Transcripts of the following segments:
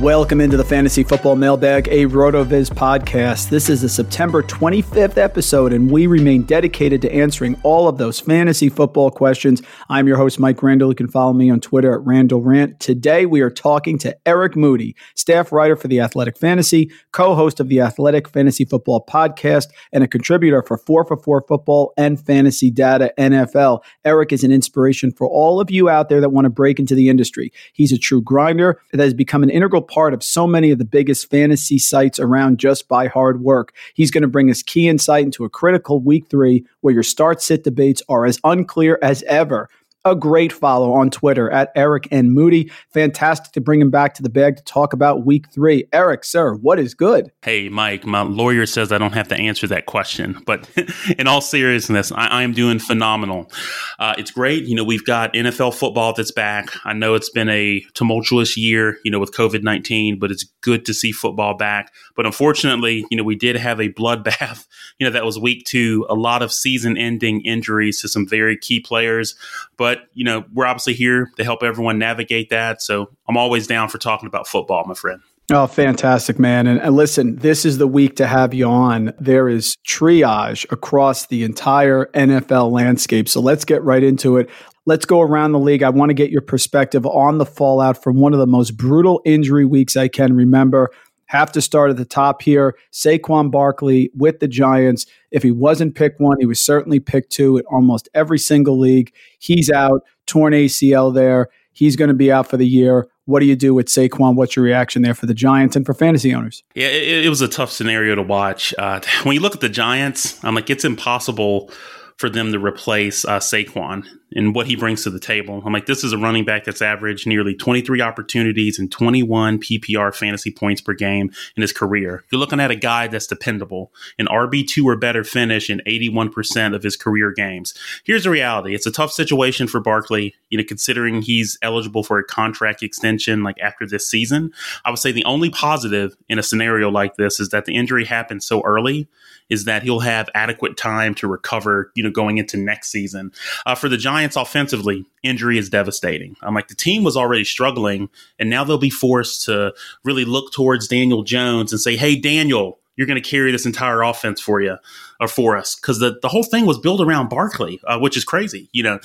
Welcome into the Fantasy Football Mailbag, a RotoViz podcast. This is the September 25th episode, and we remain dedicated to answering all of those fantasy football questions. I'm your host, Mike Randall. You can follow me on Twitter at Randall Rant. Today, we are talking to Eric Moody, staff writer for The Athletic Fantasy, co host of the Athletic Fantasy Football podcast, and a contributor for 4 for 4 Football and Fantasy Data NFL. Eric is an inspiration for all of you out there that want to break into the industry. He's a true grinder that has become an integral part of so many of the biggest fantasy sites around just by hard work. He's going to bring us key insight into a critical week three where your start sit debates are as unclear as ever. A great follow on Twitter at Eric and Moody. Fantastic to bring him back to the bag to talk about week three. Eric, sir, what is good? Hey, Mike, my lawyer says I don't have to answer that question. But in all seriousness, I, am doing phenomenal. Uh, it's great. You know, we've got NFL football that's back. I know it's been a tumultuous year, you know, with COVID 19, but it's good to see football back. But unfortunately, you know, we did have a bloodbath, you know, that was week two, a lot of season ending injuries to some very key players. But, you know, we're obviously here to help everyone navigate that. So I'm always down for talking about football, my friend. Oh, fantastic, man. And, and, listen, this is the week to have you on. There is triage across the entire NFL landscape. So let's get right into it. Let's go around the league. I want to get your perspective on the fallout from one of the most brutal injury weeks I can remember. Have to start at the top here. Saquon Barkley with the Giants. If he wasn't pick one, he was certainly pick two in almost every single league. He's out, torn ACL there. He's going to be out for the year. What do you do with Saquon? What's your reaction there for the Giants and for fantasy owners? Yeah, it, it was a tough scenario to watch. Uh, when you look at the Giants, I'm like, it's impossible for them to replace uh, Saquon and what he brings to the table. I'm like, this is a running back that's averaged nearly 23 opportunities and 21 PPR fantasy points per game in his career. You're looking at a guy that's dependable, an RB2 or better finish in 81% of his career games. Here's the reality it's a tough situation for Barkley, you know, considering he's eligible for a contract extension like after this season. I would say the only positive in a scenario like this is that the injury happened so early is that he'll have adequate time to recover, you know, going into next season. Uh, for the Giants, Giants offensively, injury is devastating. I'm like, the team was already struggling, and now they'll be forced to really look towards Daniel Jones and say, hey, Daniel, you're going to carry this entire offense for you or for us because the, the whole thing was built around Barkley, uh, which is crazy. You know,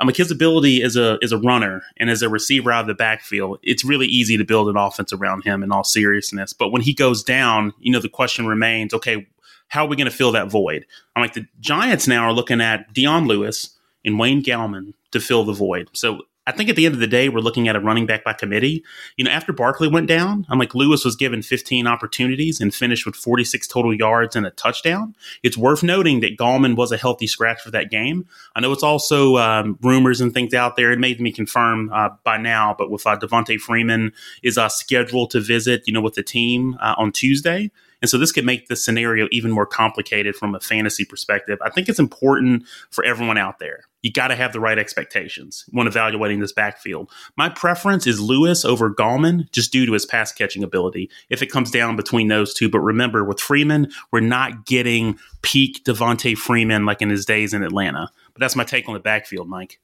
um, like his ability as a as a runner and as a receiver out of the backfield, it's really easy to build an offense around him. In all seriousness, but when he goes down, you know, the question remains: Okay, how are we going to fill that void? I'm like the Giants now are looking at Dion Lewis and Wayne Gallman to fill the void. So I think at the end of the day, we're looking at a running back by committee. You know, after Barkley went down, I'm like Lewis was given 15 opportunities and finished with 46 total yards and a touchdown. It's worth noting that Gallman was a healthy scratch for that game. I know it's also um, rumors and things out there. It made me confirm uh, by now, but with uh, Devonta Freeman is uh, scheduled to visit, you know, with the team uh, on Tuesday. And so this could make the scenario even more complicated from a fantasy perspective. I think it's important for everyone out there. You got to have the right expectations when evaluating this backfield. My preference is Lewis over Gallman just due to his pass catching ability if it comes down between those two. But remember, with Freeman, we're not getting peak Devonta Freeman like in his days in Atlanta. But that's my take on the backfield, Mike.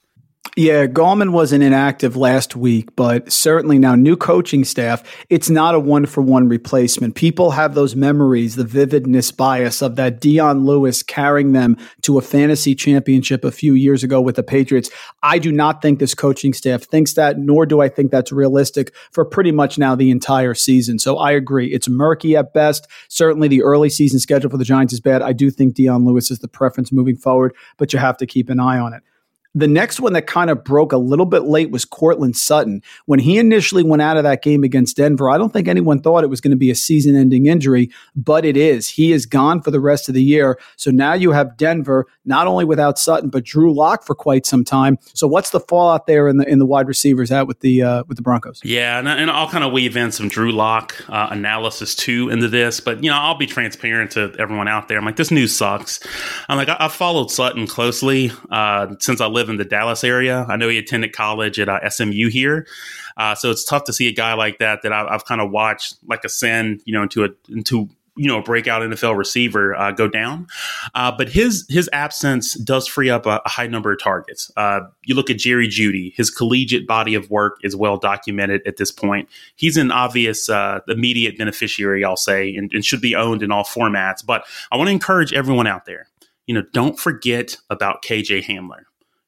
Yeah, Gallman wasn't inactive last week, but certainly now new coaching staff, it's not a one for one replacement. People have those memories, the vividness bias of that Dion Lewis carrying them to a fantasy championship a few years ago with the Patriots. I do not think this coaching staff thinks that, nor do I think that's realistic for pretty much now the entire season. So I agree. It's murky at best. Certainly the early season schedule for the Giants is bad. I do think Dion Lewis is the preference moving forward, but you have to keep an eye on it. The next one that kind of broke a little bit late was Courtland Sutton. When he initially went out of that game against Denver, I don't think anyone thought it was going to be a season ending injury, but it is. He is gone for the rest of the year. So now you have Denver, not only without Sutton, but Drew Lock for quite some time. So what's the fallout there in the in the wide receivers out with the uh, with the Broncos? Yeah, and, and I'll kind of weave in some Drew Lock uh, analysis too into this, but you know I'll be transparent to everyone out there. I'm like, this news sucks. I'm like, I, have followed Sutton closely uh, since I live in the Dallas area. I know he attended college at uh, SMU here, uh, so it's tough to see a guy like that that I've, I've kind of watched like ascend, you know, into a into you know, a breakout NFL receiver uh, go down. Uh, but his his absence does free up a, a high number of targets. Uh, you look at Jerry Jeudy; his collegiate body of work is well documented at this point. He's an obvious uh, immediate beneficiary, I'll say, and, and should be owned in all formats. But I want to encourage everyone out there. You know, don't forget about KJ Hamler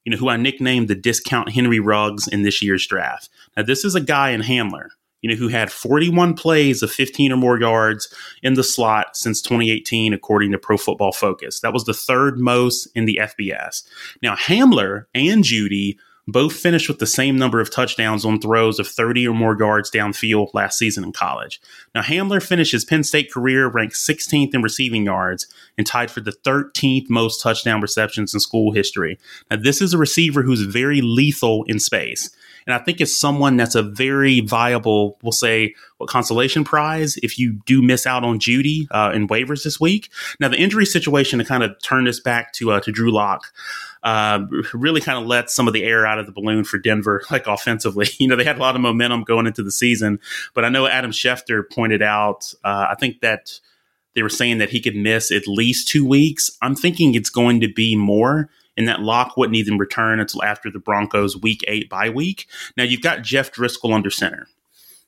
you know, who I nicknamed the discount Henry Ruggs in this year's draft. Now, this is a guy in Hamler, you know, who had 41 plays of 15 or more yards in the slot since 2018, according to Pro Football Focus. That was the third most in the FBS. Now, Hamler and Jeudy both finished with the same number of touchdowns on throws of 30 or more yards downfield last season in college. Now, Hamler finished his Penn State career ranked 16th in receiving yards and tied for the 13th most touchdown receptions in school history. Now, this is a receiver who's very lethal in space. And I think it's someone that's a very viable, we'll say, what consolation prize if you do miss out on Jeudy uh, in waivers this week. Now, the injury situation to kind of turn this back to uh, to Drew Lock uh, really kind of let some of the air out of the balloon for Denver, like offensively. You know, they had a lot of momentum going into the season, but I know Adam Schefter pointed out, uh, I think that they were saying that he could miss at least two weeks. I'm thinking it's going to be more and that Lock wouldn't even return until after the Broncos week eight bye week. Now you've got Jeff Driskel under center.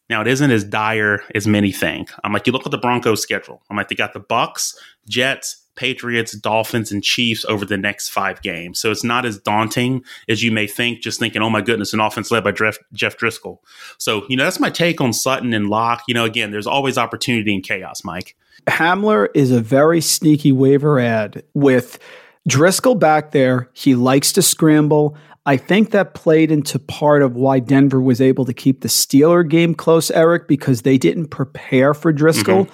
Now it isn't as dire as many think. I'm like, you look at the Broncos schedule. I'm like, they got the Bucs, Jets, Patriots, Dolphins, and Chiefs over the next five games. So it's not as daunting as you may think, just thinking, oh my goodness, an offense led by Jeff, Jeff Driskel. So, you know, that's my take on Sutton and Lock. You know, again, there's always opportunity in chaos, Mike. Hamler is a very sneaky waiver ad with Driskel back there. He likes to scramble. I think that played into part of why Denver was able to keep the Steeler game close, Eric, because they didn't prepare for Driskel. Mm-hmm.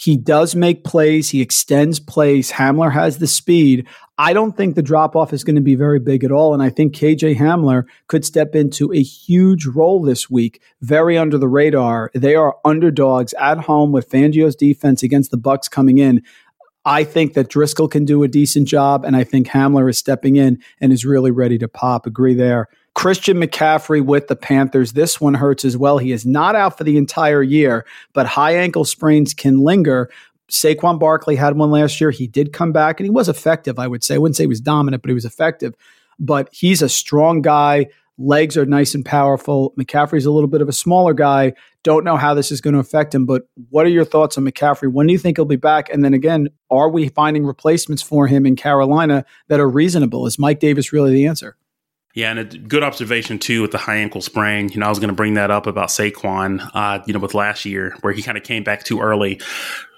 He does make plays. He extends plays. Hamler has the speed. I don't think the drop off is going to be very big at all. And I think KJ Hamler could step into a huge role this week, very under the radar. They are underdogs at home with Fangio's defense against the Bucs coming in. I think that Driskel can do a decent job, and I think Hamler is stepping in and is really ready to pop. Agree there. Christian McCaffrey with the Panthers. This one hurts as well. He is not out for the entire year, but high ankle sprains can linger. Saquon Barkley had one last year. He did come back and he was effective, I would say. I wouldn't say he was dominant, but he was effective. but he's a strong guy. Legs are nice and powerful. McCaffrey's a little bit of a smaller guy. Don't know how this is going to affect him, but what are your thoughts on McCaffrey? When do you think he'll be back? And then again, are we finding replacements for him in Carolina that are reasonable? Is Mike Davis really the answer? Yeah, and a good observation too with the high ankle sprain. You know, I was going to bring that up about Saquon. Uh, you know, with last year where he kind of came back too early.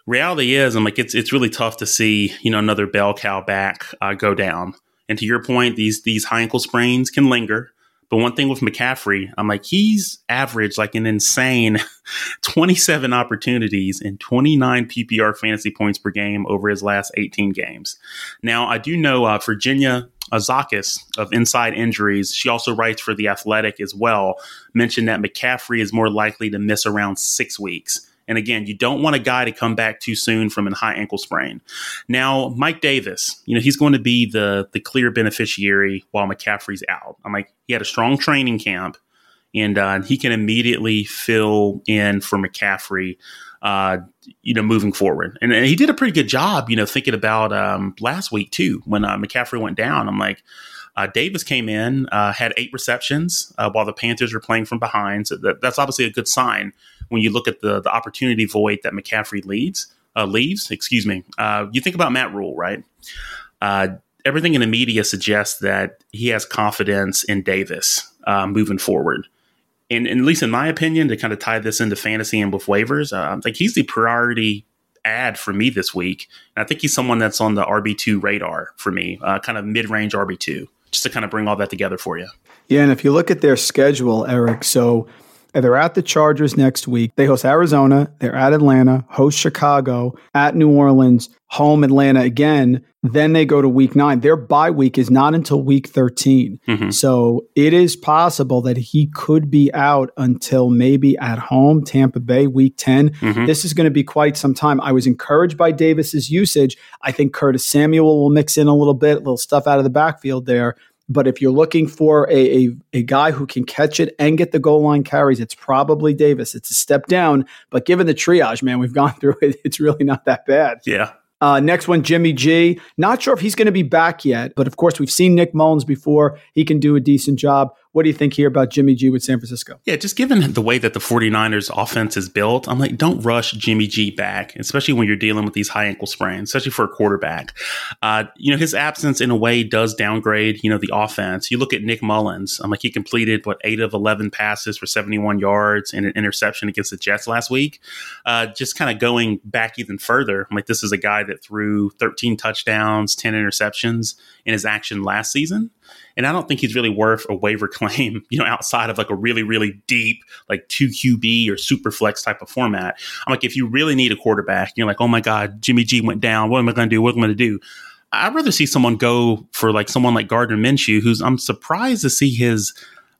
Reality is, I'm like, it's it's really tough to see you know another bell cow back uh, go down. And to your point, these these high ankle sprains can linger. But one thing with McCaffrey, I'm like, he's averaged like an insane 27 opportunities and 29 PPR fantasy points per game over his last 18 games. Now, I do know uh, Virginia Azakis of Inside Injuries, she also writes for The Athletic as well, mentioned that McCaffrey is more likely to miss around six weeks. And again, you don't want a guy to come back too soon from a high ankle sprain. Now, Mike Davis, you know, he's going to be the the clear beneficiary while McCaffrey's out. I'm like, he had a strong training camp, and uh, he can immediately fill in for McCaffrey. Uh, you know, moving forward, and, and, he did a pretty good job. You know, thinking about um, last week too when uh, McCaffrey went down. I'm like, uh, Davis came in, uh, had eight receptions uh, while the Panthers were playing from behind. So that, that's obviously a good sign when you look at the the opportunity void that McCaffrey leads uh, leaves. Excuse me. Uh, you think about Matt Rhule, right? Uh, everything in the media suggests that he has confidence in Davis moving forward. And, and, at least in my opinion, to kind of tie this into fantasy and with waivers, like he's the priority ad for me this week. And I think he's someone that's on the RB2 radar for me, uh, kind of mid range RB2 just to kind of bring all that together for you. Yeah, and if you look at their schedule, Eric, so they're at the Chargers next week. They host Arizona, they're at Atlanta, host Chicago, at New Orleans, home Atlanta again. Then they go to week nine. Their bye week is not until week 13. Mm-hmm. So it is possible that he could be out until maybe at home, Tampa Bay, week 10. Mm-hmm. This is going to be quite some time. I was encouraged by Davis's usage. I think Curtis Samuel will mix in a little bit, a little stuff out of the backfield there. But if you're looking for a, a, a, guy who can catch it and get the goal line carries, it's probably Davis. It's a step down, but given the triage, man, we've gone through it, it's really not that bad. Yeah. Uh, next one, Jimmy G. Not sure if he's going to be back yet, but of course, we've seen Nick Mullens before. He can do a decent job. What do you think here about Jimmy G with San Francisco? Yeah, just given the way that the 49ers offense is built, I'm like, don't rush Jimmy G back, especially when you're dealing with these high ankle sprains, especially for a quarterback. Uh, you know, his absence in a way does downgrade, you know, the offense. You look at Nick Mullens, I'm like, he completed, what, eight of 11 passes for 71 yards and an interception against the Jets last week. Uh, just kind of going back even further, I'm like, this is a guy that threw 13 touchdowns, 10 interceptions in his action last season. And I don't think he's really worth a waiver claim, you know, outside of like a really, really deep, like two QB or super flex type of format. I'm like, if you really need a quarterback, you're like, oh my God, Jimmy G went down. What am I going to do? What am I going to do? I'd rather see someone go for like someone like Gardner Minshew, who's I'm surprised to see his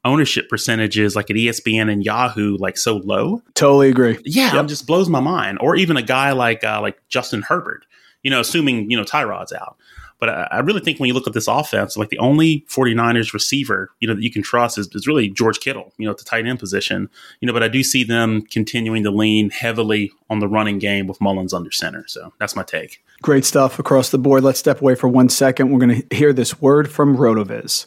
ownership percentages like at ESPN and Yahoo like so low. Totally agree. Yeah, yep. it just blows my mind. Or even a guy like uh, like Justin Herbert, you know, assuming you know Tyrod's out. But I, I, really think when you look at this offense, like the only 49ers receiver, you know, that you can trust is, is really George Kittle, you know, at the tight end position. You know, but I do see them continuing to lean heavily on the running game with Mullens under center. So that's my take. Great stuff across the board. Let's step away for one second. We're going to hear this word from RotoViz.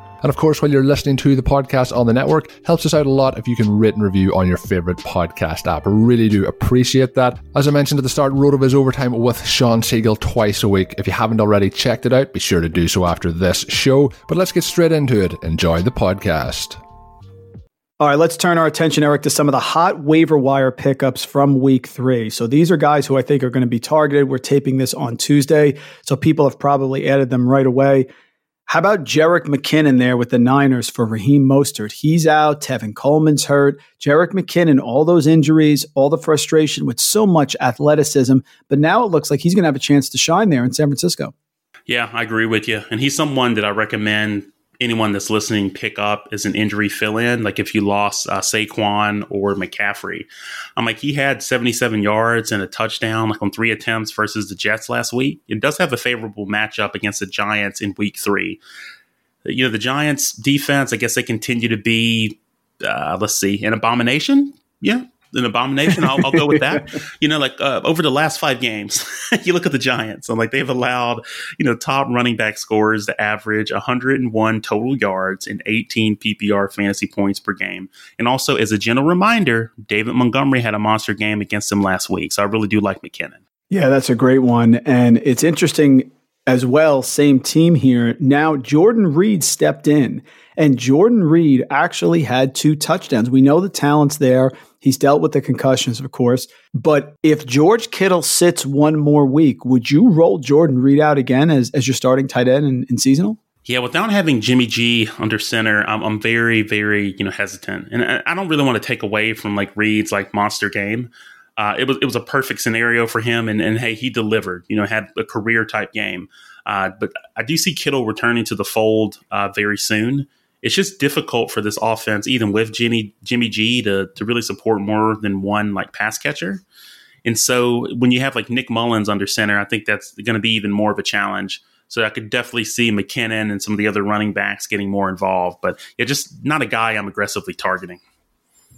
And of course, while you're listening to the podcast on the network, helps us out a lot if you can rate and review on your favorite podcast app. I really do appreciate that. As I mentioned at the start, RotoViz Overtime with Sean Siegele twice a week. If you haven't already checked it out, be sure to do so after this show. But let's get straight into it. Enjoy the podcast. All right, let's turn our attention, Eric, to some of the hot waiver wire pickups from week three. So these are guys who I think are going to be targeted. We're taping this on Tuesday, so people have probably added them right away. How about Jerick McKinnon there with the Niners for Raheem Mostert? He's out. Tevin Coleman's hurt. Jerick McKinnon, all those injuries, all the frustration with so much athleticism. But now it looks like he's going to have a chance to shine there in San Francisco. Yeah, I agree with you. And he's someone that I recommend anyone that's listening pick up as an injury fill in. Like if you lost uh, Saquon or McCaffrey, I'm like, he had 77 yards and a touchdown, like on three attempts versus the Jets last week. It does have a favorable matchup against the Giants in week three. You know, the Giants defense, I guess they continue to be, uh, let's see, an abomination. Yeah, an abomination. I'll, I'll go with that. You know, like uh, over the last five games, you look at the Giants. I'm like they've allowed you know top running back scores to average 101 total yards and 18 PPR fantasy points per game. And also, as a gentle reminder, David Montgomery had a monster game against them last week, so I really do like McKinnon. Yeah, that's a great one, and it's interesting as well. Same team here now. Jordan Reed stepped in. And Jordan Reed actually had two touchdowns. We know the talent's there. He's dealt with the concussions, of course. But if George Kittle sits one more week, would you roll Jordan Reed out again as, as your starting tight end in, in seasonal? Yeah, without having Jimmy G under center, I'm, I'm very, very you know hesitant, and I, I don't really want to take away from like Reed's like monster game. Uh, it was it was a perfect scenario for him, and, and hey, he delivered. You know, had a career type game. Uh, but I do see Kittle returning to the fold uh, very soon it's just difficult for this offense, even with Jimmy Jimmy G, to to really support more than one like pass catcher. And so when you have like Nick Mullens under center, I think that's going to be even more of a challenge. So I could definitely see McKinnon and some of the other running backs getting more involved, but yeah, just not a guy I'm aggressively targeting.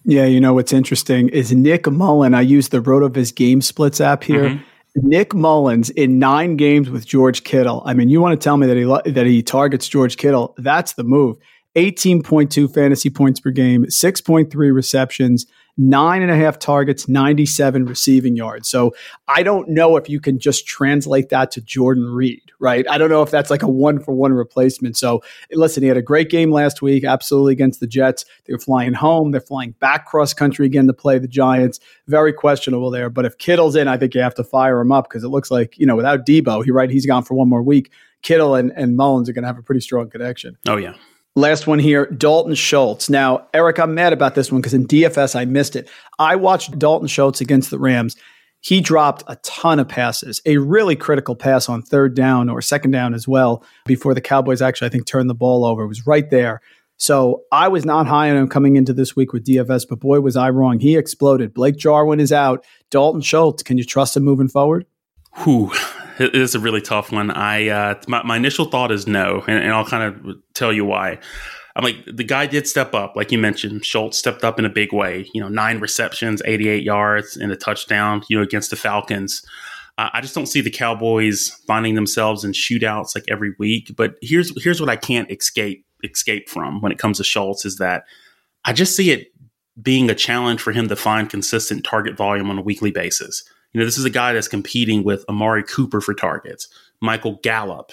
Yeah, you know what's interesting is Nick Mullen. I use the RotoViz game splits app here. Mm-hmm. Nick Mullens in nine games with George Kittle. I mean, you want to tell me that he that he targets George Kittle? That's the move. 18.2 fantasy points per game, 6.3 receptions, nine and a half targets, 97 receiving yards. So I don't know if you can just translate that to Jordan Reed, right? I don't know if that's like a one for one replacement. So listen, he had a great game last week, absolutely against the Jets. They're flying home, they're flying back cross country again to play the Giants. Very questionable there. But if Kittle's in, I think you have to fire him up because it looks like, you know, without Deebo, he right, he's gone for one more week. Kittle and, and Mullens are going to have a pretty strong connection. Oh, yeah. Last one here, Dalton Schultz. Now, Eric, I'm mad about this one because in DFS I missed it. I watched Dalton Schultz against the Rams. He dropped a ton of passes, a really critical pass on third down or second down as well, before the Cowboys actually, I think, turned the ball over. It was right there. So I was not high on him coming into this week with DFS, but boy, was I wrong. He exploded. Blake Jarwin is out. Dalton Schultz, can you trust him moving forward? Whew, it is a really tough one. I uh, my, my initial thought is no, and, and, I'll kind of tell you why. I'm like the guy did step up, like you mentioned. Schultz stepped up in a big way. You know, nine receptions, 88 yards, and a touchdown. You know, against the Falcons. Uh, I just don't see the Cowboys finding themselves in shootouts like every week. But here's here's what I can't escape escape from when it comes to Schultz is that I just see it being a challenge for him to find consistent target volume on a weekly basis. You know, this is a guy that's competing with Amari Cooper for targets, Michael Gallup,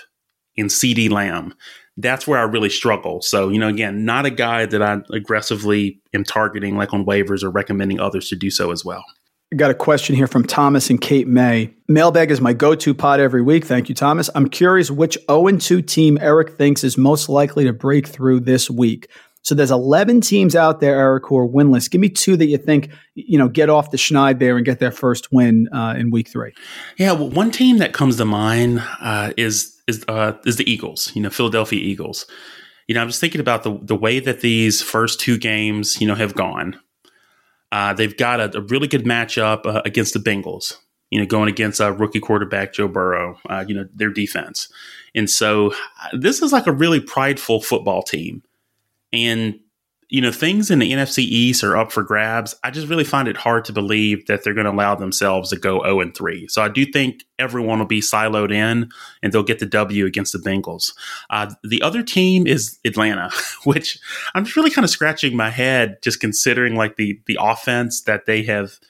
and CeeDee Lamb. That's where I really struggle. So, you know, again, not a guy that I aggressively am targeting like on waivers or recommending others to do so as well. I got a question here from Thomas and Kate May. Mailbag is my go to pod every week. Thank you, Thomas. I'm curious which 0 2 team Eric thinks is most likely to break through this week. So there's 11 teams out there, Eric, who are winless. Give me two that you think, you know, get off the schneid there and get their first win uh, in week three. Yeah, well, one team that comes to mind uh, is is uh, is the Eagles. You know, Philadelphia Eagles. You know, I'm just thinking about the the way that these first two games, you know, have gone. Uh, they've got a, a, really good matchup uh, against the Bengals. You know, going against a rookie quarterback Joe Burrow. Uh, you know, their defense, and so this is like a really prideful football team and you know, things in the NFC East are up for grabs. I just really find it hard to believe that they're going to allow themselves to go 0 and 3. So I do think everyone will be siloed in and they'll get the W against the Bengals. Uh, the other team is Atlanta, which I'm just really kind of scratching my head just considering like the the offense that they have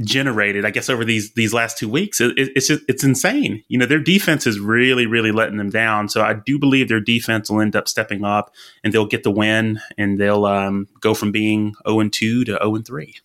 generated, I guess, over these these last two weeks. It, it's just, it's insane. You know, their defense is really, really letting them down. So I do believe their defense will end up stepping up and they'll get the win and they'll um, go from being zero and two to zero and three.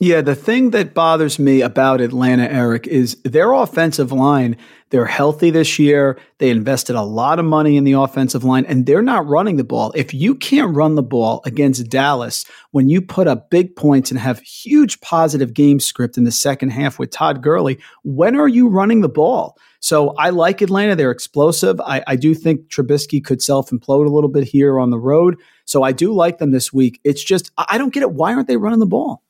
Yeah, the thing that bothers me about Atlanta, Eric, is their offensive line. They're healthy this year. They invested a lot of money in the offensive line, and they're not running the ball. If you can't run the ball against Dallas, when you put up big points and have huge positive game script in the second half with Todd Gurley, when are you running the ball? So I like Atlanta. They're explosive. I, I do think Trubisky could self implode a little bit here on the road. So I do like them this week. It's just, I don't get it. Why aren't they running the ball?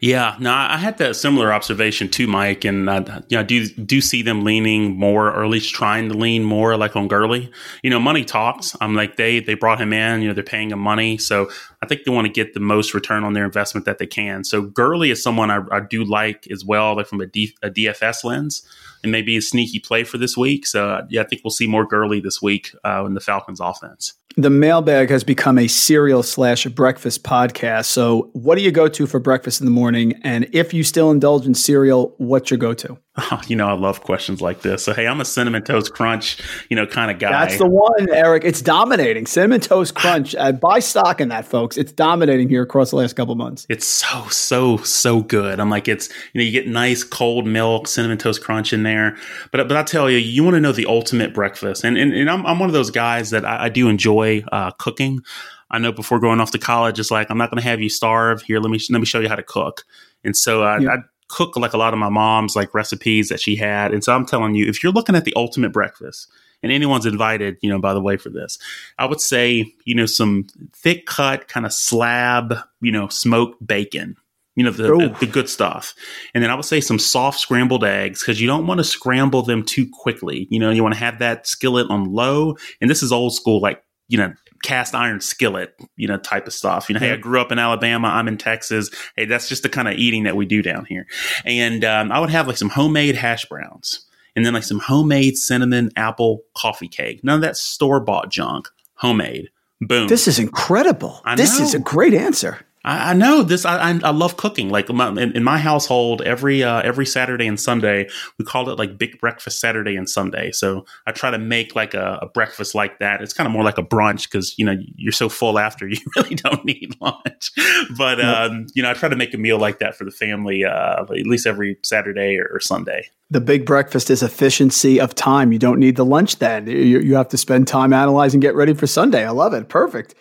Yeah, no, I had that similar observation too, Mike, and I, you know, do do see them leaning more, or at least trying to lean more, like on Gurley. You know, money talks. I'm like they they brought him in. You know, they're paying him money, so I think they want to get the most return on their investment that they can. So Gurley is someone I, I do like as well, like from a, D, a DFS lens and maybe a sneaky play for this week. So yeah, I think we'll see more Gurley this week uh, in the Falcons offense. The mailbag has become a cereal slash breakfast podcast. So what do you go to for breakfast in the morning? And if you still indulge in cereal, what's your go to? Oh, you know, I love questions like this. So, hey, I'm a cinnamon toast crunch, you know, kind of guy. That's the one, Eric. It's dominating. Cinnamon toast crunch. uh, buy stock in that, folks. It's dominating here across the last couple months. It's so, so, so good. I'm like, it's you know, you get nice cold milk, cinnamon toast crunch in there. But but I tell you, you want to know the ultimate breakfast, and and, and I'm I'm one of those guys that I, I do enjoy uh, cooking. I know before going off to college, it's like I'm not going to have you starve. Here, let me let me show you how to cook. And so I, yeah. I cook like a lot of my mom's like recipes that she had. And so I'm telling you, if you're looking at the ultimate breakfast, and anyone's invited, you know, by the way, for this, I would say, you know, some thick cut kind of slab, you know, smoked bacon, you know, the, the, the, good stuff. And then I would say some soft scrambled eggs because you don't want to scramble them too quickly. You know, you want to have that skillet on low. And this is old school, like, you know, cast iron skillet, you know, type of stuff. You know, hey, I grew up in Alabama. I'm in Texas. Hey, that's just the kind of eating that we do down here. And um, I would have like some homemade hash browns and then like some homemade cinnamon apple coffee cake. None of that store bought junk. Homemade. Boom. This is incredible. This is a great answer. I, I know this. I, I, I love cooking. Like my, in, in, my household, every uh, every Saturday and Sunday, we call it like Big Breakfast Saturday and Sunday. So I try to make like a, a breakfast like that. It's kind of more like a brunch because you know you're so full after you really don't need lunch. But um, you know, I try to make a meal like that for the family uh, at least every Saturday or, or Sunday the big breakfast is efficiency of time. You don't need the lunch then. You, you have to spend time analyzing, get ready for Sunday. I love it. Perfect.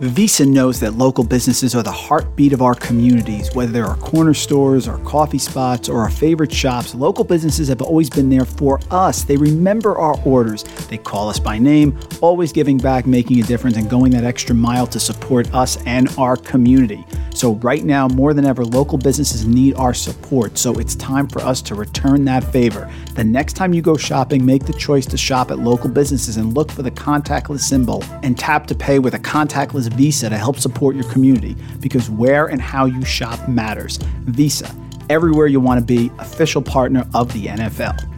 Visa knows that local businesses are the heartbeat of our communities. Whether they're our corner stores, or coffee spots, or our favorite shops, local businesses have always been there for us. They remember our orders. They call us by name, always giving back, making a difference, and going that extra mile to support us and our community. So, right now, more than ever, local businesses need our support. So, it's time for us to return that favor. The next time you go shopping, make the choice to shop at local businesses and look for the contactless symbol and tap to pay with a contactless Visa to help support your community because where and how you shop matters. Visa, everywhere you want to be, official partner of the NFL.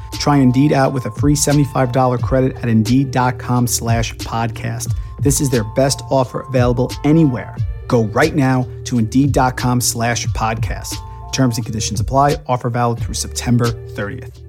Try Indeed out with a free $75 credit at Indeed.com slash podcast. This is their best offer available anywhere. Go right now to Indeed.com slash podcast. Terms and conditions apply. Offer valid through September 30th.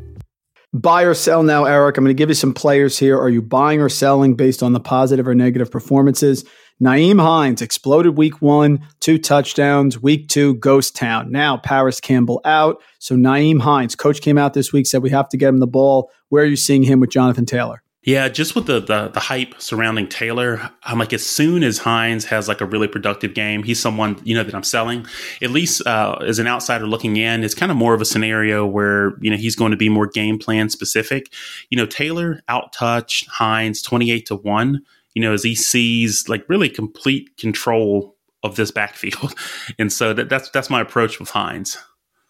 Buy or sell now, Eric. I'm going to give you some players here. Are you buying or selling based on the positive or negative performances? Nyheim Hines exploded week one, two touchdowns. Week two, ghost town. Now Parris Campbell out. So Nyheim Hines, coach came out this week, said we have to get him the ball. Where are you seeing him with Jonathan Taylor? Yeah, just with the, the, the hype surrounding Taylor, I'm like, as soon as Hines has like a really productive game, he's someone you know that I'm selling. At least uh, as an outsider looking in, it's kind of more of a scenario where you know he's going to be more game plan specific. You know, Taylor out touched Hines 28 to one. You know, as he sees like really complete control of this backfield, and so that, that's that's my approach with Hines.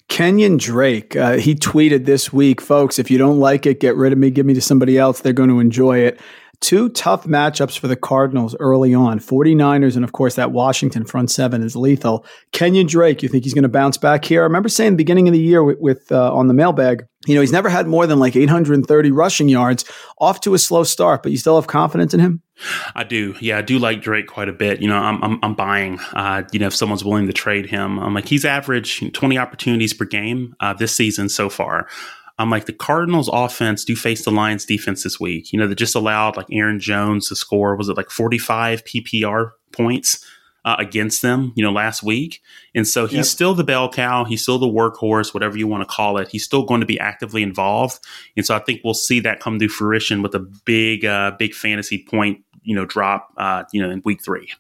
Kenyon Drake, uh, he tweeted this week, folks, if you don't like it, get rid of me, give me to somebody else. They're going to enjoy it. Two tough matchups for the Cardinals early on 49ers, and of course, that Washington front seven is lethal. Kenyon Drake, you think he's going to bounce back here? I remember saying the beginning of the year with, with uh, on the mailbag, you know, he's never had more than like 830 rushing yards, off to a slow start, but you still have confidence in him? I do. Yeah, I do like Drake quite a bit. You know, I'm I'm, I'm buying. Uh, you know, if someone's willing to trade him, I'm like he's averaged 20 opportunities per game uh, this season so far. I'm like the Cardinals offense do face the Lions defense this week. You know, they just allowed like Aaron Jones to score. Was it like 45 PPR points? Uh, against them, you know, last week. And so he's yep. still the bell cow. He's still the workhorse, whatever you want to call it. He's still going to be actively involved. And so I think we'll see that come to fruition with a big, uh, big fantasy point you know drop uh, you know in week three.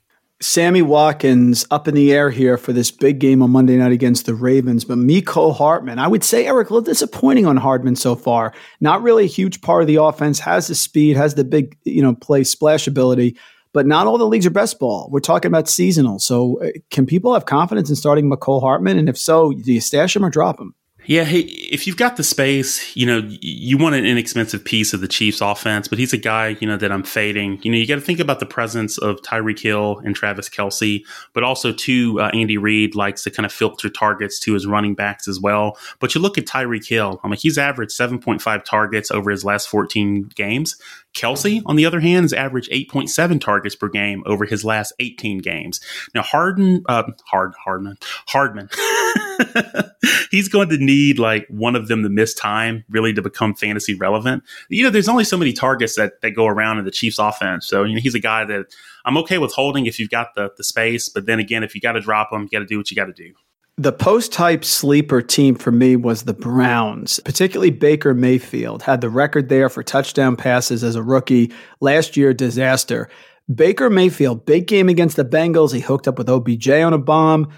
Sammy Watkins up in the air here for this big game on Monday night against the Ravens. But Mecole Hardman, I would say, Eric, a little disappointing on Hardman so far. Not really a huge part of the offense, has the speed, has the big, you know, play splash ability, but not all the leagues are best ball. We're talking about seasonal. So uh, can people have confidence in starting Mecole Hardman? And if so, do you stash him or drop him? Yeah, hey, if you've got the space, you know, you want an inexpensive piece of the Chiefs offense, but he's a guy, you know, that I'm fading. You know, you got to think about the presence of Tyreek Hill and Travis Kelce, but also too, uh, Andy Reid likes to kind of filter targets to his running backs as well. But you look at Tyreek Hill, I mean, he's averaged 7.5 targets over his last 14 games. Kelce, on the other hand, has averaged 8.7 targets per game over his last 18 games. Now, Harden, uh, Hard, Hardman, Hardman, he's going to need like one of them to miss time really to become fantasy relevant. You know, there's only so many targets that, that go around in the Chiefs offense. So, you know, he's a guy that I'm okay with holding if you've got the, the space. But then again, if you got to drop him, you got to do what you got to do. The post type sleeper team for me was the Browns, particularly Baker Mayfield. Had the record there for touchdown passes as a rookie. Last year, disaster. Baker Mayfield, big game against the Bengals. He hooked up with OBJ on a bomb.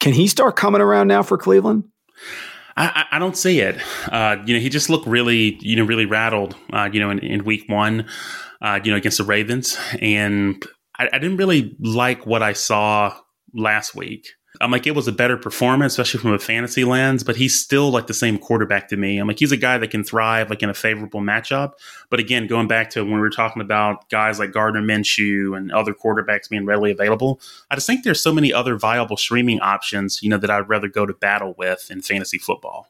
Can he start coming around now for Cleveland? I, I don't see it. Uh, you know, he just looked really, you know, really rattled. Uh, you know, in, in week one, uh, you know, against the Ravens, and I, I didn't really like what I saw last week. I'm like, it was a better performance, especially from a fantasy lens, but he's still like the same quarterback to me. I'm like, he's a guy that can thrive like in a favorable matchup. But again, going back to when we were talking about guys like Gardner Minshew and other quarterbacks being readily available, I just think there's so many other viable streaming options, you know, that I'd rather go to battle with in fantasy football.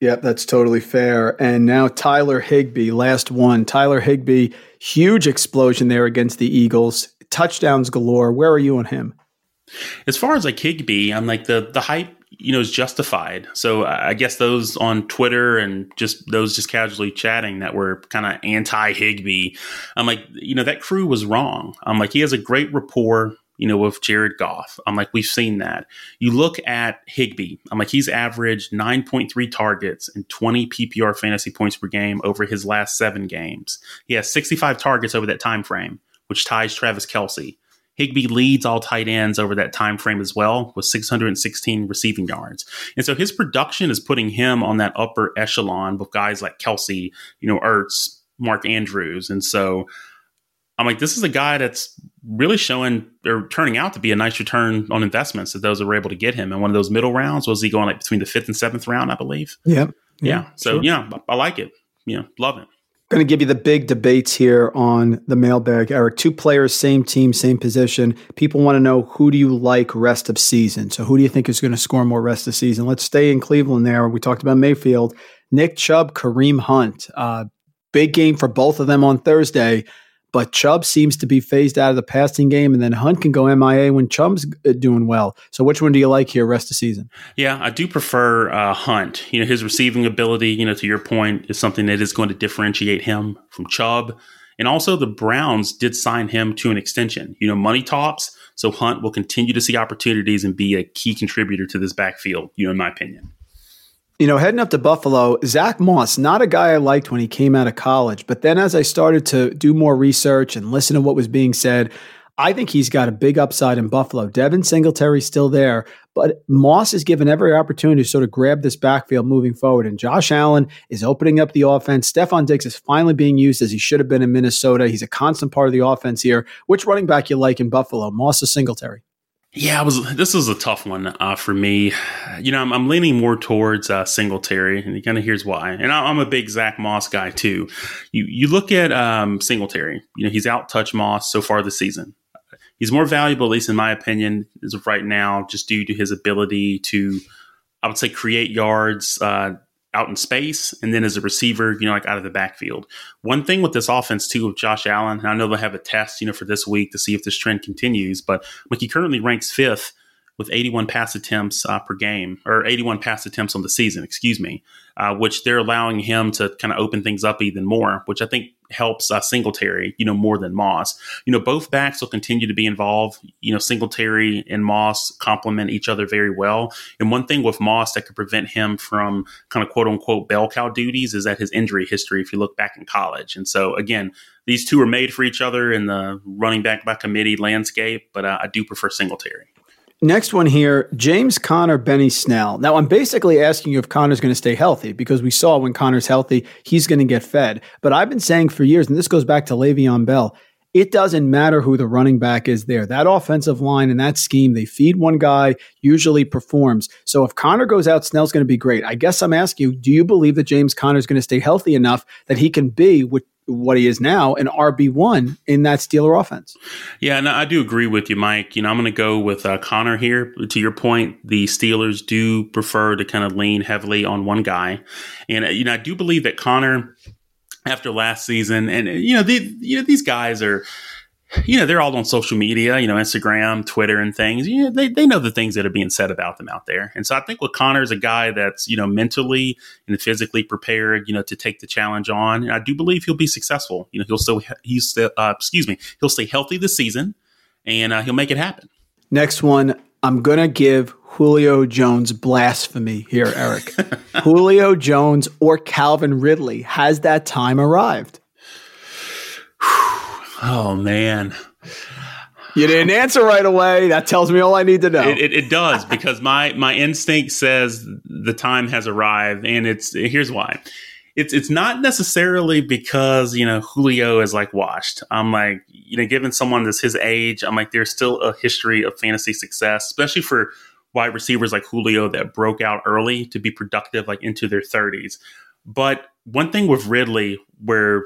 Yep, that's totally fair. And now Tyler Higbee, last one. Tyler Higbee, huge explosion there against the Eagles. Touchdowns galore. Where are you on him? As far as like Higbee, I'm like the the hype, you know, is justified. So I guess those on Twitter and just those just casually chatting that were kind of anti Higbee, I'm like, you know, that crew was wrong. I'm like, he has a great rapport, you know, with Jared Goff. I'm like, we've seen that. You look at Higbee. I'm like, he's averaged 9.3 targets and 20 PPR fantasy points per game over his last seven games. He has 65 targets over that time frame, which ties Travis Kelce. Higbee leads all tight ends over that time frame as well with 616 receiving yards. And so his production is putting him on that upper echelon with guys like Kelce, you know, Ertz, Mark Andrews. And so I'm like, this is a guy that's really showing or turning out to be a nice return on investments that those were able to get him. And one of those middle rounds was he going like between the fifth and seventh round, I believe. Yep. Yeah. yeah. So sure. yeah, I like it. Yeah, love it going to give you the big debates here on the mailbag, Eric. Two players, same team, same position. People want to know who do you like rest of season. So who do you think is going to score more rest of season? Let's stay in Cleveland. There, we talked about Mayfield, Nick Chubb, Kareem Hunt. Uh, big game for both of them on Thursday. But Chubb seems to be phased out of the passing game, and then Hunt can go MIA when Chubb's uh, doing well. So, which one do you like here rest of season? Yeah, I do prefer uh, Hunt. You know, his receiving ability, you know, to your point, is something that is going to differentiate him from Chubb. And also, the Browns did sign him to an extension. You know, money talks. So Hunt will continue to see opportunities and be a key contributor to this backfield. You know, in my opinion. You know, heading up to Buffalo, Zach Moss, not a guy I liked when he came out of college. But then as I started to do more research and listen to what was being said, I think he's got a big upside in Buffalo. Devin Singletary's still there, but Moss is given every opportunity to sort of grab this backfield moving forward. And Josh Allen is opening up the offense. Stefon Diggs is finally being used as he should have been in Minnesota. He's a constant part of the offense here. Which running back you like in Buffalo, Moss or Singletary? Yeah, I was. This is a tough one uh, for me. You know, I'm, I'm leaning more towards uh, Singletary, and kind of here's why. And I, am a big Zach Moss guy too. You you look at um, Singletary. You know, he's out touch Moss so far this season. He's more valuable, at least in my opinion, as of right now, just due to his ability to, I would say, create yards. Uh, out in space and then as a receiver, you know, like out of the backfield. One thing with this offense too with Josh Allen, and I know they'll have a test, you know, for this week to see if this trend continues, but like he currently ranks fifth with 81 pass attempts uh, per game, or 81 pass attempts on the season, excuse me, uh, which they're allowing him to kind of open things up even more, which I think helps uh, Singletary, you know, more than Moss. You know, both backs will continue to be involved. You know, Singletary and Moss complement each other very well. And one thing with Moss that could prevent him from kind of quote unquote bell cow duties is that his injury history, if you look back in college. And so, again, these two are made for each other in the running back by committee landscape, but uh, I do prefer Singletary. Next one here, James Conner, Benny Snell. Now, I'm basically asking you if Conner's going to stay healthy because we saw when Conner's healthy, he's going to get fed. But I've been saying for years, and this goes back to Le'Veon Bell, it doesn't matter who the running back is there. That offensive line and that scheme, they feed one guy, usually performs. So if Conner goes out, Snell's going to be great. I guess I'm asking you, do you believe that James Conner is going to stay healthy enough that he can be with what he is now, an RB one in that Steeler offense. Yeah, and I do agree with you, Mike. You know, I'm going to go with uh, Conner here. To your point, the Steelers do prefer to kind of lean heavily on one guy, and uh, you know, I do believe that Conner, after last season, and you know, the, you know, these guys are you know, they're all on social media, you know, Instagram, Twitter, and things. You know, they, they know the things that are being said about them out there. And so I think with Conner is a guy that's, you know, mentally and physically prepared, you know, to take the challenge on. And I do believe he'll be successful. You know, he'll still, he's, still, uh, excuse me, he'll stay healthy this season and uh, he'll make it happen. Next one, I'm going to give Julio Jones blasphemy here, Eric. Julio Jones or Calvin Ridley. Has that time arrived? Oh man. You didn't answer right away. That tells me all I need to know. It, it, it, does because my my instinct says the time has arrived, and it's here's why. It's it's not necessarily because you know Julio is like washed. I'm like you know, given someone that's his age, I'm like there's still a history of fantasy success, especially for wide receivers like Julio that broke out early to be productive like into their 30s. But one thing with Ridley, where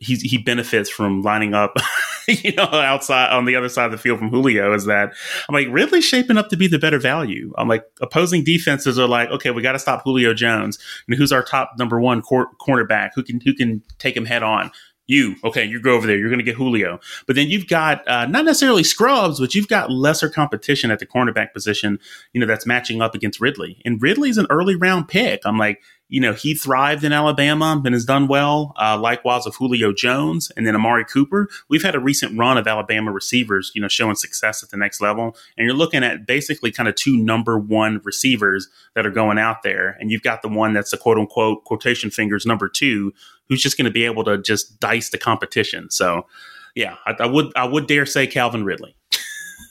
he he benefits from lining up, you know, outside on the other side of the field from Julio. Is that I'm like really shaping up to be the better value. I'm like opposing defenses are like, okay, we got to stop Julio Jones, and who's our top number one cor- cornerback who can who can take him head on. You okay? You go over there. You're going to get Julio, but then you've got uh, not necessarily scrubs, but you've got lesser competition at the cornerback position. You know that's matching up against Ridley, and Ridley's an early round pick. I'm like, you know, he thrived in Alabama and has done well. Uh, likewise with Julio Jones and then Amari Cooper. We've had a recent run of Alabama receivers, you know, showing success at the next level. And you're looking at basically kind of two number one receivers that are going out there. And you've got the one that's the quote unquote quotation fingers number two, who's just going to be able to just dice the competition. So, yeah, I, I would I would dare say Calvin Ridley.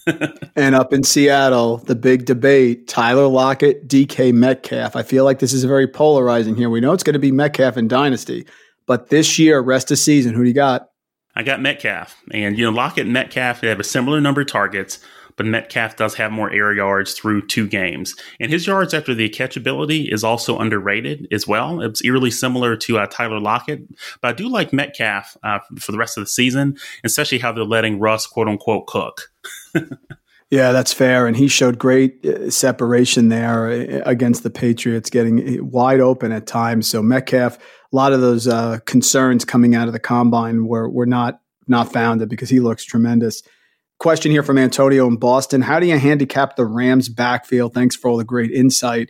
and up in Seattle, the big debate Tyler Lockett, DK Metcalf. I feel like this is very polarizing here. We know it's going to be Metcalf in Dynasty, but this year, rest of season, who do you got? I got Metcalf. And, you know, Lockett and Metcalf they have a similar number of targets, but Metcalf does have more air yards through two games. And his yards after the catchability is also underrated as well. It's eerily similar to uh, Tyler Lockett, but I do like Metcalf uh, for the rest of the season, especially how they're letting Russ, quote unquote, cook. yeah, that's fair. And he showed great uh, separation there uh, against the Patriots, getting uh, wide open at times. So Metcalf, a lot of those uh, concerns coming out of the combine were were not not founded because he looks tremendous. Question here from Antonio in Boston: How do you handicap the Rams' backfield? Thanks for all the great insight.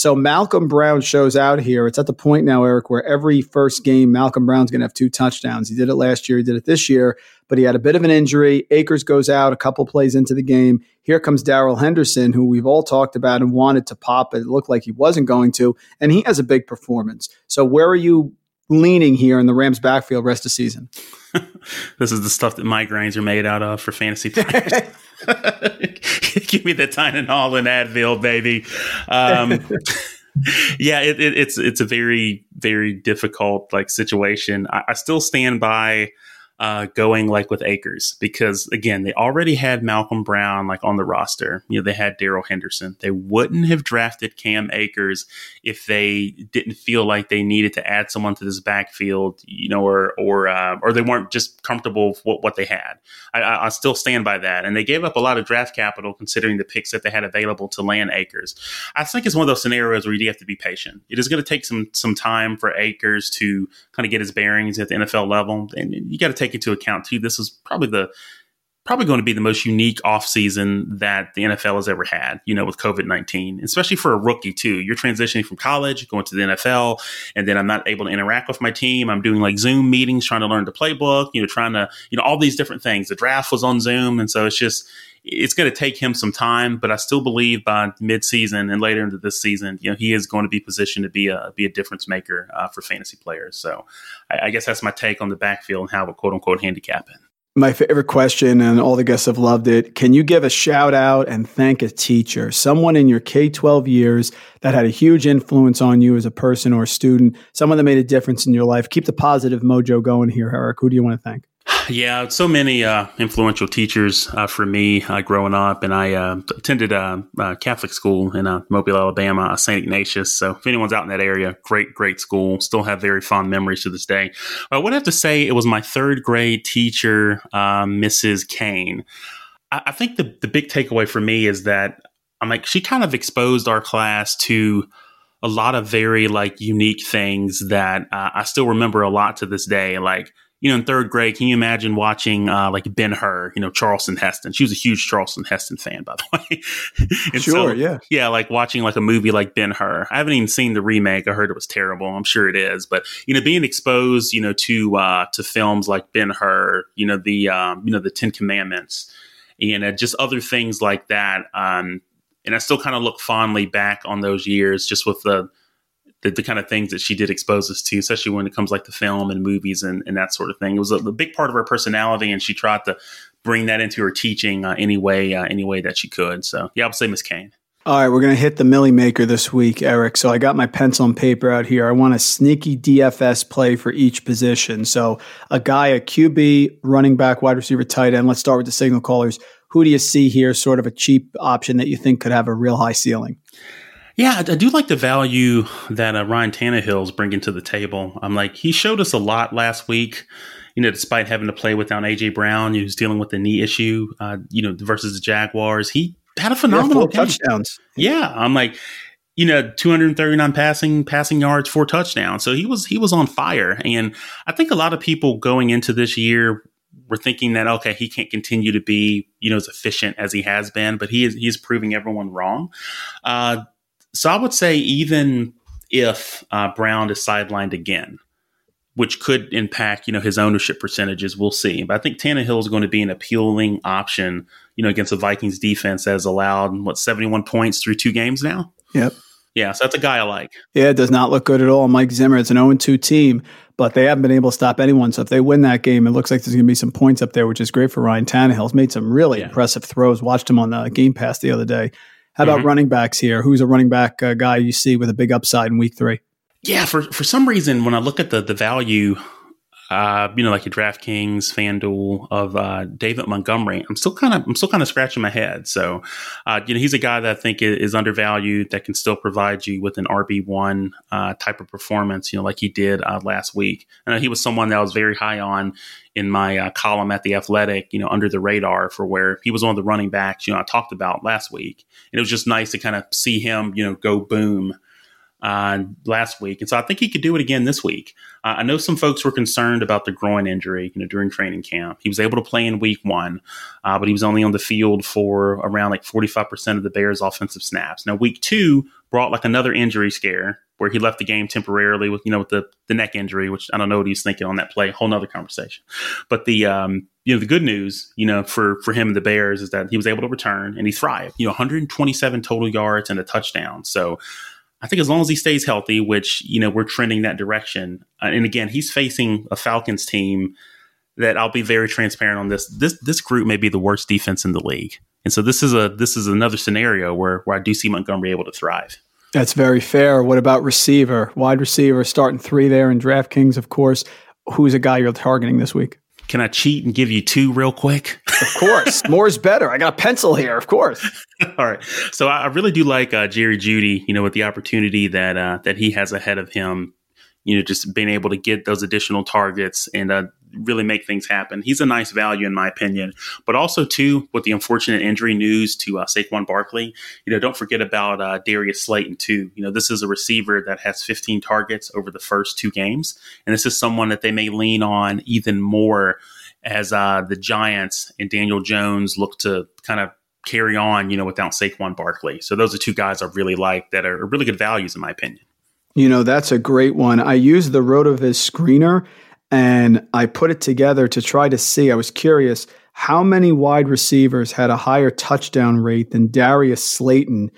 So Malcolm Brown shows out here. It's at the point now, Eric, where every first game, Malcolm Brown's going to have two touchdowns. He did it last year, he did it this year, but he had a bit of an injury. Akers goes out a couple plays into the game. Here comes Darrell Henderson, who we've all talked about and wanted to pop, it looked like he wasn't going to, and he has a big performance. So where are you leaning here in the Rams backfield rest of season? this is the stuff that migraines are made out of for fantasy players. Give me the Tylenol and Advil, baby. Um, yeah, it, it, it's it's a very very difficult like situation. I, I still stand by uh, going like with Akers because again, they already had Malcolm Brown like on the roster. You know, they had Darrell Henderson. They wouldn't have drafted Cam Akers if they didn't feel like they needed to add someone to this backfield, you know, or or uh, or they weren't just comfortable with what, what they had. I, I, I still stand by that. And they gave up a lot of draft capital considering the picks that they had available to land Akers. I think it's one of those scenarios where you have to be patient. It is going to take some some time for Akers to kind of get his bearings at the NFL level, and you got to take take into account too, this is probably the probably going to be the most unique offseason that the NFL has ever had, you know, with COVID 19, especially for a rookie, too. You're transitioning from college, going to the NFL, and then I'm not able to interact with my team. I'm doing like Zoom meetings, trying to learn the playbook, you know, trying to, you know, all these different things. The draft was on Zoom. And so it's just, it's going to take him some time, but I still believe by midseason and later into this season, you know, he is going to be positioned to be a be a difference maker uh, for fantasy players. So, I, I, guess that's my take on the backfield and how to quote unquote handicap it. My favorite question, and all the guests have loved it. Can you give a shout out and thank a teacher, someone in your K 12 years that had a huge influence on you as a person or a student, someone that made a difference in your life? Keep the positive mojo going here, Eric. Who do you want to thank? Yeah, so many uh, influential teachers uh, for me uh, growing up, and I uh, attended a, a, Catholic school in uh, Mobile, Alabama, St. Ignatius. So if anyone's out in that area, great, great school. Still have very fond memories to this day. I would have to say it was my third grade teacher, Mrs. Kane. I, I think the the big takeaway for me is that I'm like she kind of exposed our class to a lot of very like unique things that uh, I still remember a lot to this day. Like you know, in third grade, can you imagine watching uh, like Ben Hur, you know, Charleston Heston? She was a huge Charleston Heston fan, by the way. sure, so, yeah. Yeah, like watching like a movie like Ben Hur. I haven't even seen the remake. I heard it was terrible. I'm sure it is. But, you know, being exposed, you know, to uh, to films like Ben Hur, you know, the um, you know, the Ten Commandments, and uh, just other things like that. Um, and I still kind of look fondly back on those years just with the the, the kind of things that she did expose us to, especially when it comes like to film and movies and, and that sort of thing. It was a, a big part of her personality, and she tried to bring that into her teaching uh, any way uh, any way that she could. So yeah, I would say Miss Kane. All right, we're going to hit the Milly Maker this week, Eric. So I got my pencil and paper out here. I want a sneaky DFS play for each position. So a guy, a QB, running back, wide receiver, tight end. Let's start with the signal callers. Who do you see here, sort of a cheap option that you think could have a real high ceiling? Yeah, I do like the value that uh, Ryan Tannehill is bringing to the table. I'm like, he showed us a lot last week. You know, despite having to play without AJ Brown, who's dealing with the knee issue. Uh, you know, versus the Jaguars, he had a phenomenal yeah, touchdowns. Yeah, I'm like, you know, 239 passing passing yards, four touchdowns. So he was he was on fire, and I think a lot of people going into this year were thinking that okay, he can't continue to be you know as efficient as he has been, but he is he's proving everyone wrong. Uh, so I would say even if uh, Brown is sidelined again, which could impact you know his ownership percentages, we'll see. But I think Tannehill is going to be an appealing option, you know, against the Vikings defense that has allowed what seventy one points through two games now. Yep. Yeah, so that's a guy I like. Yeah, it does not look good at all. Mike Zimmer, it's an 0 2 team, but they haven't been able to stop anyone. So if they win that game, it looks like there's going to be some points up there, which is great for Ryan Tannehill. He's made some really yeah. impressive throws. Watched him on the Game Pass the other day. How about mm-hmm. running backs here? Who's a running back uh, guy you see with a big upside in week three? Yeah, for for some reason, when I look at the the value, uh, you know, like your DraftKings, FanDuel of uh, David Montgomery, I'm still kind of I'm still kind of scratching my head. So, uh, you know, he's a guy that I think is undervalued that can still provide you with an RB one uh, type of performance. You know, like he did uh, last week. And he was someone that I was very high on in my uh, column at the Athletic, you know, under the radar for where he was one of the running backs, you know, I talked about last week. And it was just nice to kind of see him, you know, go boom uh, last week. And so I think he could do it again this week. Uh, I know some folks were concerned about the groin injury, you know, during training camp. He was able to play in week one, uh, but he was only on the field for around like 45% of the Bears' offensive snaps. Now, week two, brought like another injury scare where he left the game temporarily with you know with the the neck injury, which I don't know what he's thinking on that play. Whole nother conversation. But the um, you know the good news you know for for him and the Bears is that he was able to return and he thrived. You know, 127 total yards and a touchdown. So. I think as long as he stays healthy, which you know we're trending that direction, uh, and again he's facing a Falcons team that I'll be very transparent on this. This this group may be the worst defense in the league, and so this is a this is another scenario where where I do see Montgomery able to thrive. That's very fair. What about receiver, wide receiver, starting three there in DraftKings, of course. Who's a guy you're targeting this week? Can I cheat and give you two real quick? Of course. More is better. I got a pencil here, of course. All right. So I really do like uh, Jerry Jeudy, you know, with the opportunity that uh, that he has ahead of him, you know, just being able to get those additional targets and uh, really make things happen. He's a nice value in my opinion, but also too with the unfortunate injury news to uh, Saquon Barkley. You know, don't forget about uh, Darius Slayton too. You know, this is a receiver that has 15 targets over the first two games, and this is someone that they may lean on even more as uh, the Giants and Daniel Jones look to kind of carry on. You know, without Saquon Barkley. So those are two guys I really like that are really good values in my opinion. You know, that's a great one. I use the RotoViz screener and I put it together to try to see. I was curious how many wide receivers had a higher touchdown rate than Darius Slayton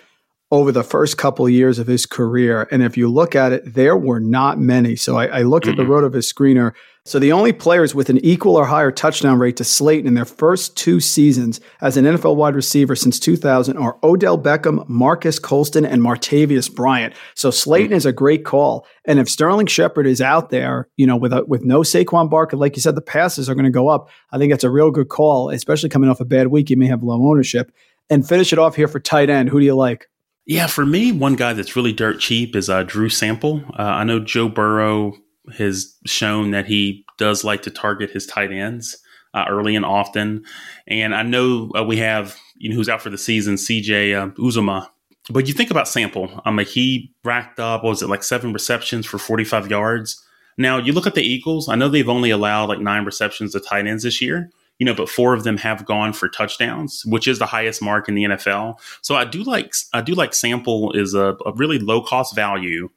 over the first couple of years of his career. And if you look at it, there were not many. So I, I looked mm-hmm. at the RotoViz screener so the only players with an equal or higher touchdown rate to Slayton in their first two seasons as an NFL wide receiver since 2000 are Odell Beckham, Marques Colston, and Martavis Bryant. So Slayton is a great call. And if Sterling Shepard is out there, you know, with a, with no Saquon Barkley, like you said, the passes are going to go up. I think that's a real good call, especially coming off a bad week. You may have low ownership. And finish it off here for tight end. Who do you like? Yeah, for me, one guy that's really dirt cheap is uh, Drew Sample. Uh, I know Joe Burrow has shown that he does like to target his tight ends uh, early and often. And I know uh, we have, you know, who's out for the season, CJ uh, Uzomah. But you think about Sample. I mean, he racked up, was it like seven receptions for 45 yards? Now, you look at the Eagles, I know they've only allowed like nine receptions to tight ends this year, you know, but four of them have gone for touchdowns, which is the highest mark in the NFL. So I do like I do like Sample is a, a really low cost value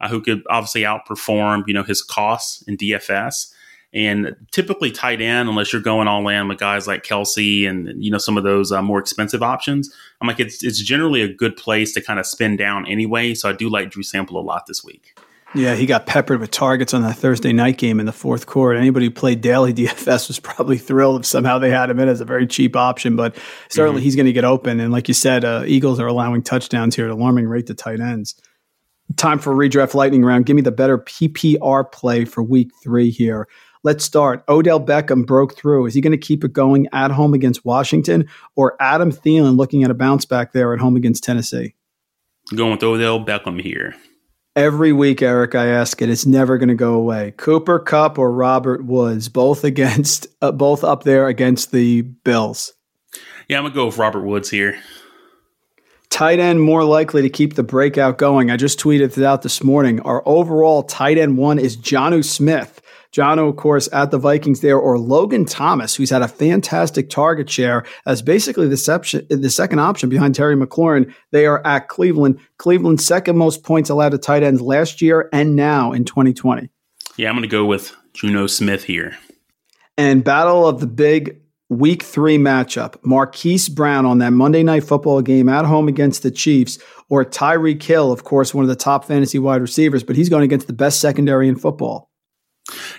uh, who could obviously outperform, you know, his costs in DFS. And typically tight end, unless you're going all in with guys like Kelce and you know some of those uh, more expensive options, I'm like it's it's generally a good place to kind of spin down anyway. So I do like Drew Sample a lot this week. Yeah, he got peppered with targets on that Thursday night game in the fourth quarter. Anybody who played daily DFS was probably thrilled if somehow they had him in as a very cheap option, but certainly mm-hmm. he's going to get open. And like you said, uh, Eagles are allowing touchdowns here at alarming rate to tight ends time for redraft lightning round. Give me the better PPR play for week three here. Let's start. Odell Beckham broke through. Is he going to keep it going at home against Washington or Adam Thielen looking at a bounce back there at home against Tennessee? Going with Odell Beckham here. Every week, Eric, I ask it. It's never going to go away. Cooper Kupp or Robert Woods, both against, uh, both up there against the Bills. Yeah, I'm gonna go with Robert Woods here tight end more likely to keep the breakout going. I just tweeted it out this morning. Our overall tight end one is Jonnu Smith. Jonnu, of course, at the Vikings there, or Logan Thomas, who's had a fantastic target share as basically the, the second option behind Terry McLaurin. They are at Cleveland. Cleveland's second most points allowed to tight ends last year and now in 2020. Yeah, I'm going to go with Jonnu Smith here. And battle of the big week three matchup, Marquise Brown on that Monday night football game at home against the Chiefs, or Tyreek Hill, of course, one of the top fantasy wide receivers, but he's going against the best secondary in football.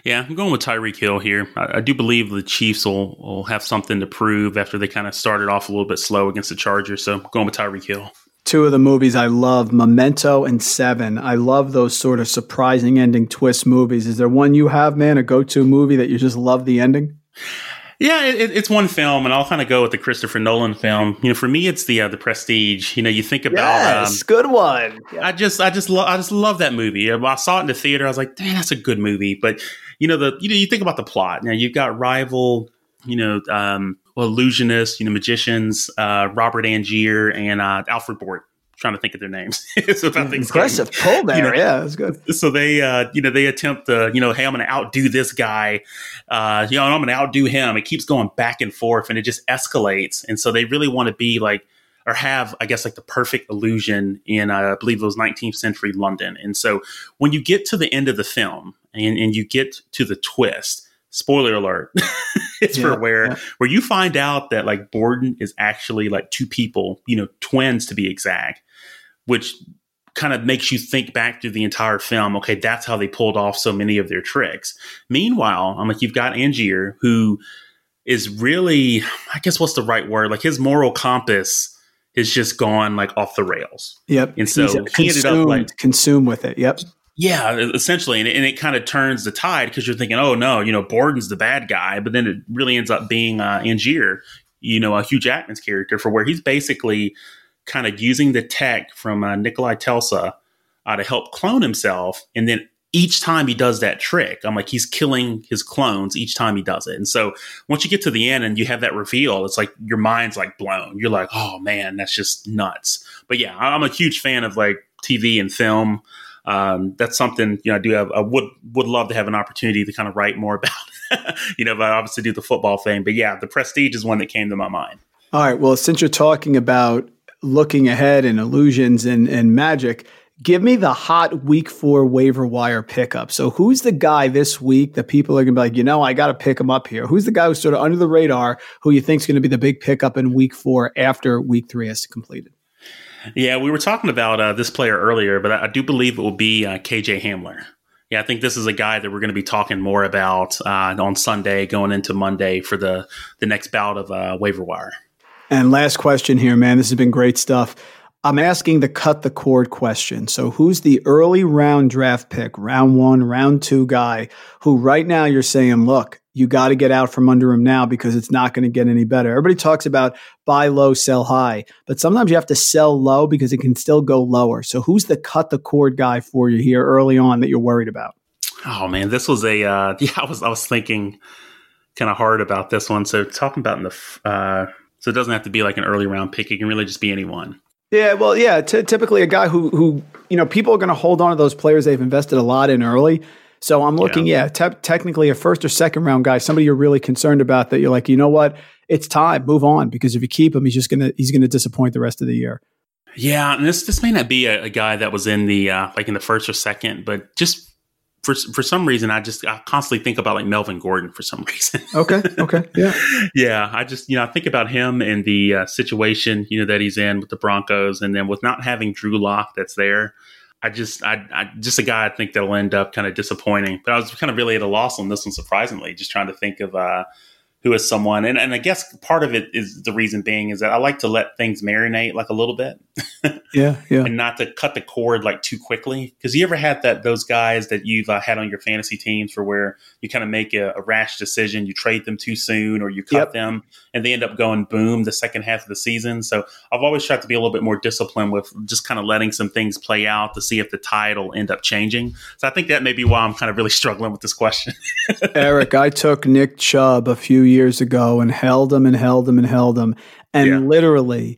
Yeah, I'm going with Tyreek Hill here. I, I, do believe the Chiefs will, will have something to prove after they kind of started off a little bit slow against the Chargers. So I'm going with Tyreek Hill. Two of the movies I love, Memento and Seven. I love those sort of surprising ending twist movies. Is there one you have, man, a go to movie that you just love the ending? Yeah, it, it's one film, and I'll kind of go with the Christopher Nolan film. You know, for me, it's the uh, the Prestige. You know, you think about yes, um, good one. Yeah. I just, I just, lo- I just love that movie. I saw it in the theater. I was like, "Damn, that's a good movie." But you know, the you know, you think about the plot. Now you've got rival, you know, um, illusionists, you know, magicians, uh, Robert Angier and uh, Alfred Bort trying to think of their names. so Impressive pull there. You know, yeah, that's good. So they, uh, you know, they attempt to, you know, hey, I'm going to outdo this guy. Uh, you know, I'm going to outdo him. It keeps going back and forth, and it just escalates. And so they really want to be like or have, I guess, like the perfect illusion in, uh, I believe it was 19th century London. And so when you get to the end of the film and, and you get to the twist, spoiler alert, it's Yeah, for where yeah. where you find out that like Borden is actually like two people, you know, twins to be exact, which kind of makes you think back through the entire film. Okay, that's how they pulled off so many of their tricks. Meanwhile, I'm like, you've got Angier who is really, I guess, what's the right word? Like his moral compass has just gone like off the rails. Yep. And so He's he ended up, like- consumed- consumed with it. Yep. Yeah, essentially, and it, and it kind of turns the tide because you're thinking, oh no, you know, Borden's the bad guy, but then it really ends up being uh, Angier, you know, a Hugh Jackman's character, for where he's basically kind of using the tech from uh, Nikolai Tesla uh, to help clone himself, and then each time he does that trick, I'm like, he's killing his clones each time he does it, and so once you get to the end and you have that reveal, it's like your mind's like blown. You're like, oh man, that's just nuts. But yeah, I'm a huge fan of like TV and film um, that's something you know I do have. I would would love to have an opportunity to kind of write more about. you know, but I obviously do the football thing. But yeah, the Prestige is one that came to my mind. All right. Well, since you're talking about looking ahead and illusions and, and magic, give me the hot week four waiver wire pickup. So, who's the guy this week that people are going to be like, you know, I got to pick him up here? Who's the guy who's sort of under the radar who you think is going to be the big pickup in week four after week three has completed? Yeah, we were talking about uh, this player earlier, but I, do believe it will be uh, KJ Hamler. Yeah, I think this is a guy that we're going to be talking more about uh, on Sunday, going into Monday for the the next bout of uh, waiver wire. And last question here, man. This has been great stuff. I'm asking the cut the cord question. So, who's the early round draft pick, round one, round two guy who right now you're saying, look, you got to get out from under him now because it's not going to get any better? Everybody talks about buy low, sell high, but sometimes you have to sell low because it can still go lower. So, who's the cut the cord guy for you here early on that you're worried about? Oh man, this was a uh, yeah. I was I was thinking kind of hard about this one. So talking about in the uh, so it doesn't have to be like an early round pick. It can really just be anyone. Yeah, well, yeah. T- typically, a guy who who you know people are going to hold on to those players they've invested a lot in early. So I'm looking, yeah, te- technically a first or second round guy, somebody you're really concerned about that you're like, you know what, it's time, move on because if you keep him, he's just gonna he's gonna disappoint the rest of the year. Yeah, and this this may not be a, a guy that was in the uh, like in the first or second, but just for for some reason, I just I constantly think about like Melvin Gordon for some reason. Okay, okay, yeah, yeah. I just you know I think about him and the uh, situation you know that he's in with the Broncos, and then with not having Drew Lock that's there. I just, I, I, just a guy I think that'll end up kind of disappointing. But I was kind of really at a loss on this one, surprisingly, just trying to think of uh, who is someone, and, and I guess part of it is the reason being is that I like to let things marinate like a little bit, yeah, yeah. and not to cut the cord like too quickly. Because you ever had that those guys that you've uh, had on your fantasy teams for where you kind of make a, a rash decision, you trade them too soon, or you cut Yep. them, and they end up going boom the second half of the season. So I've always tried to be a little bit more disciplined with just kind of letting some things play out to see if the tide will end up changing. So I think that may be why I'm kind of really struggling with this question. Eric, I took Nick Chubb a few years ago and held him and held him and held him. And Yeah. literally,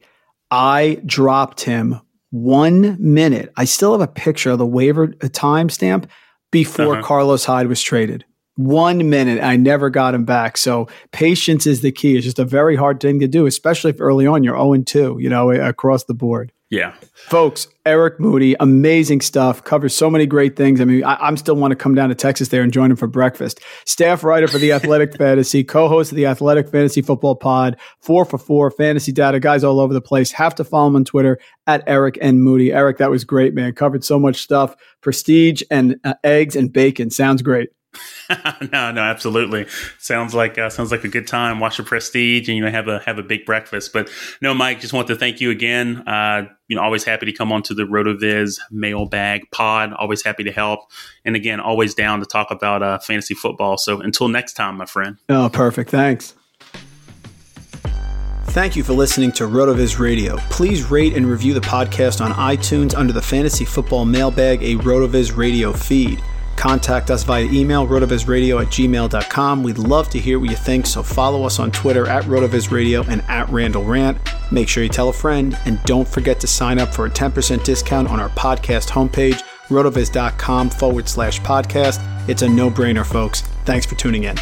I dropped him one minute. I still have a picture of the waiver uh, timestamp before Uh-huh. Carlos Hyde was traded. One minute. I never got him back. So patience is the key. It's just a very hard thing to do, especially if early on you're 0 2, you know, across the board. Yeah. Folks, Eric Moody, amazing stuff. Covers so many great things. I mean, I, I'm still want to come down to Texas there and join him for breakfast. Staff writer for the Athletic Fantasy, co-host of the Athletic Fantasy Football Pod, four for four fantasy data, guys all over the place. Have to follow him on Twitter at Eric and Moody. Eric, that was great, man. Covered so much stuff. Prestige and uh, eggs and bacon. Sounds great. no, no, absolutely. Sounds like uh, sounds like a good time. Watch the Prestige, and you know have a have a big breakfast. But no, Mike, just want to thank you again. Uh, you know, always happy to come on to the Rotoviz mailbag pod. Always happy to help, and again, always down to talk about uh, fantasy football. So until next time, my friend. Oh, perfect. Thanks. Thank you for listening to RotoViz Radio. Please rate and review the podcast on iTunes under the Fantasy Football Mailbag, a RotoViz Radio feed. Contact us via email, rotovizradio at gmail.com. We'd love to hear what you think, so follow us on Twitter at rotovizradio and at Randall Rant. Make sure you tell a friend, and don't forget to sign up for a 10% discount on our podcast homepage, rotoviz.com forward slash podcast. It's a no brainer, folks. Thanks for tuning in.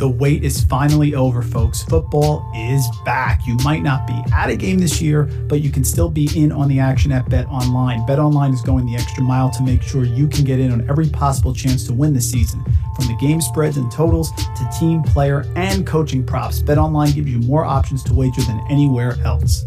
The wait is finally over, folks. Football is back. You might not be at a game this year, but you can still be in on the action at Bet Online. Bet Online is going the extra mile to make sure you can get in on every possible chance to win this season. From the game spreads and totals to team, player, and coaching props, Bet Online gives you more options to wager than anywhere else.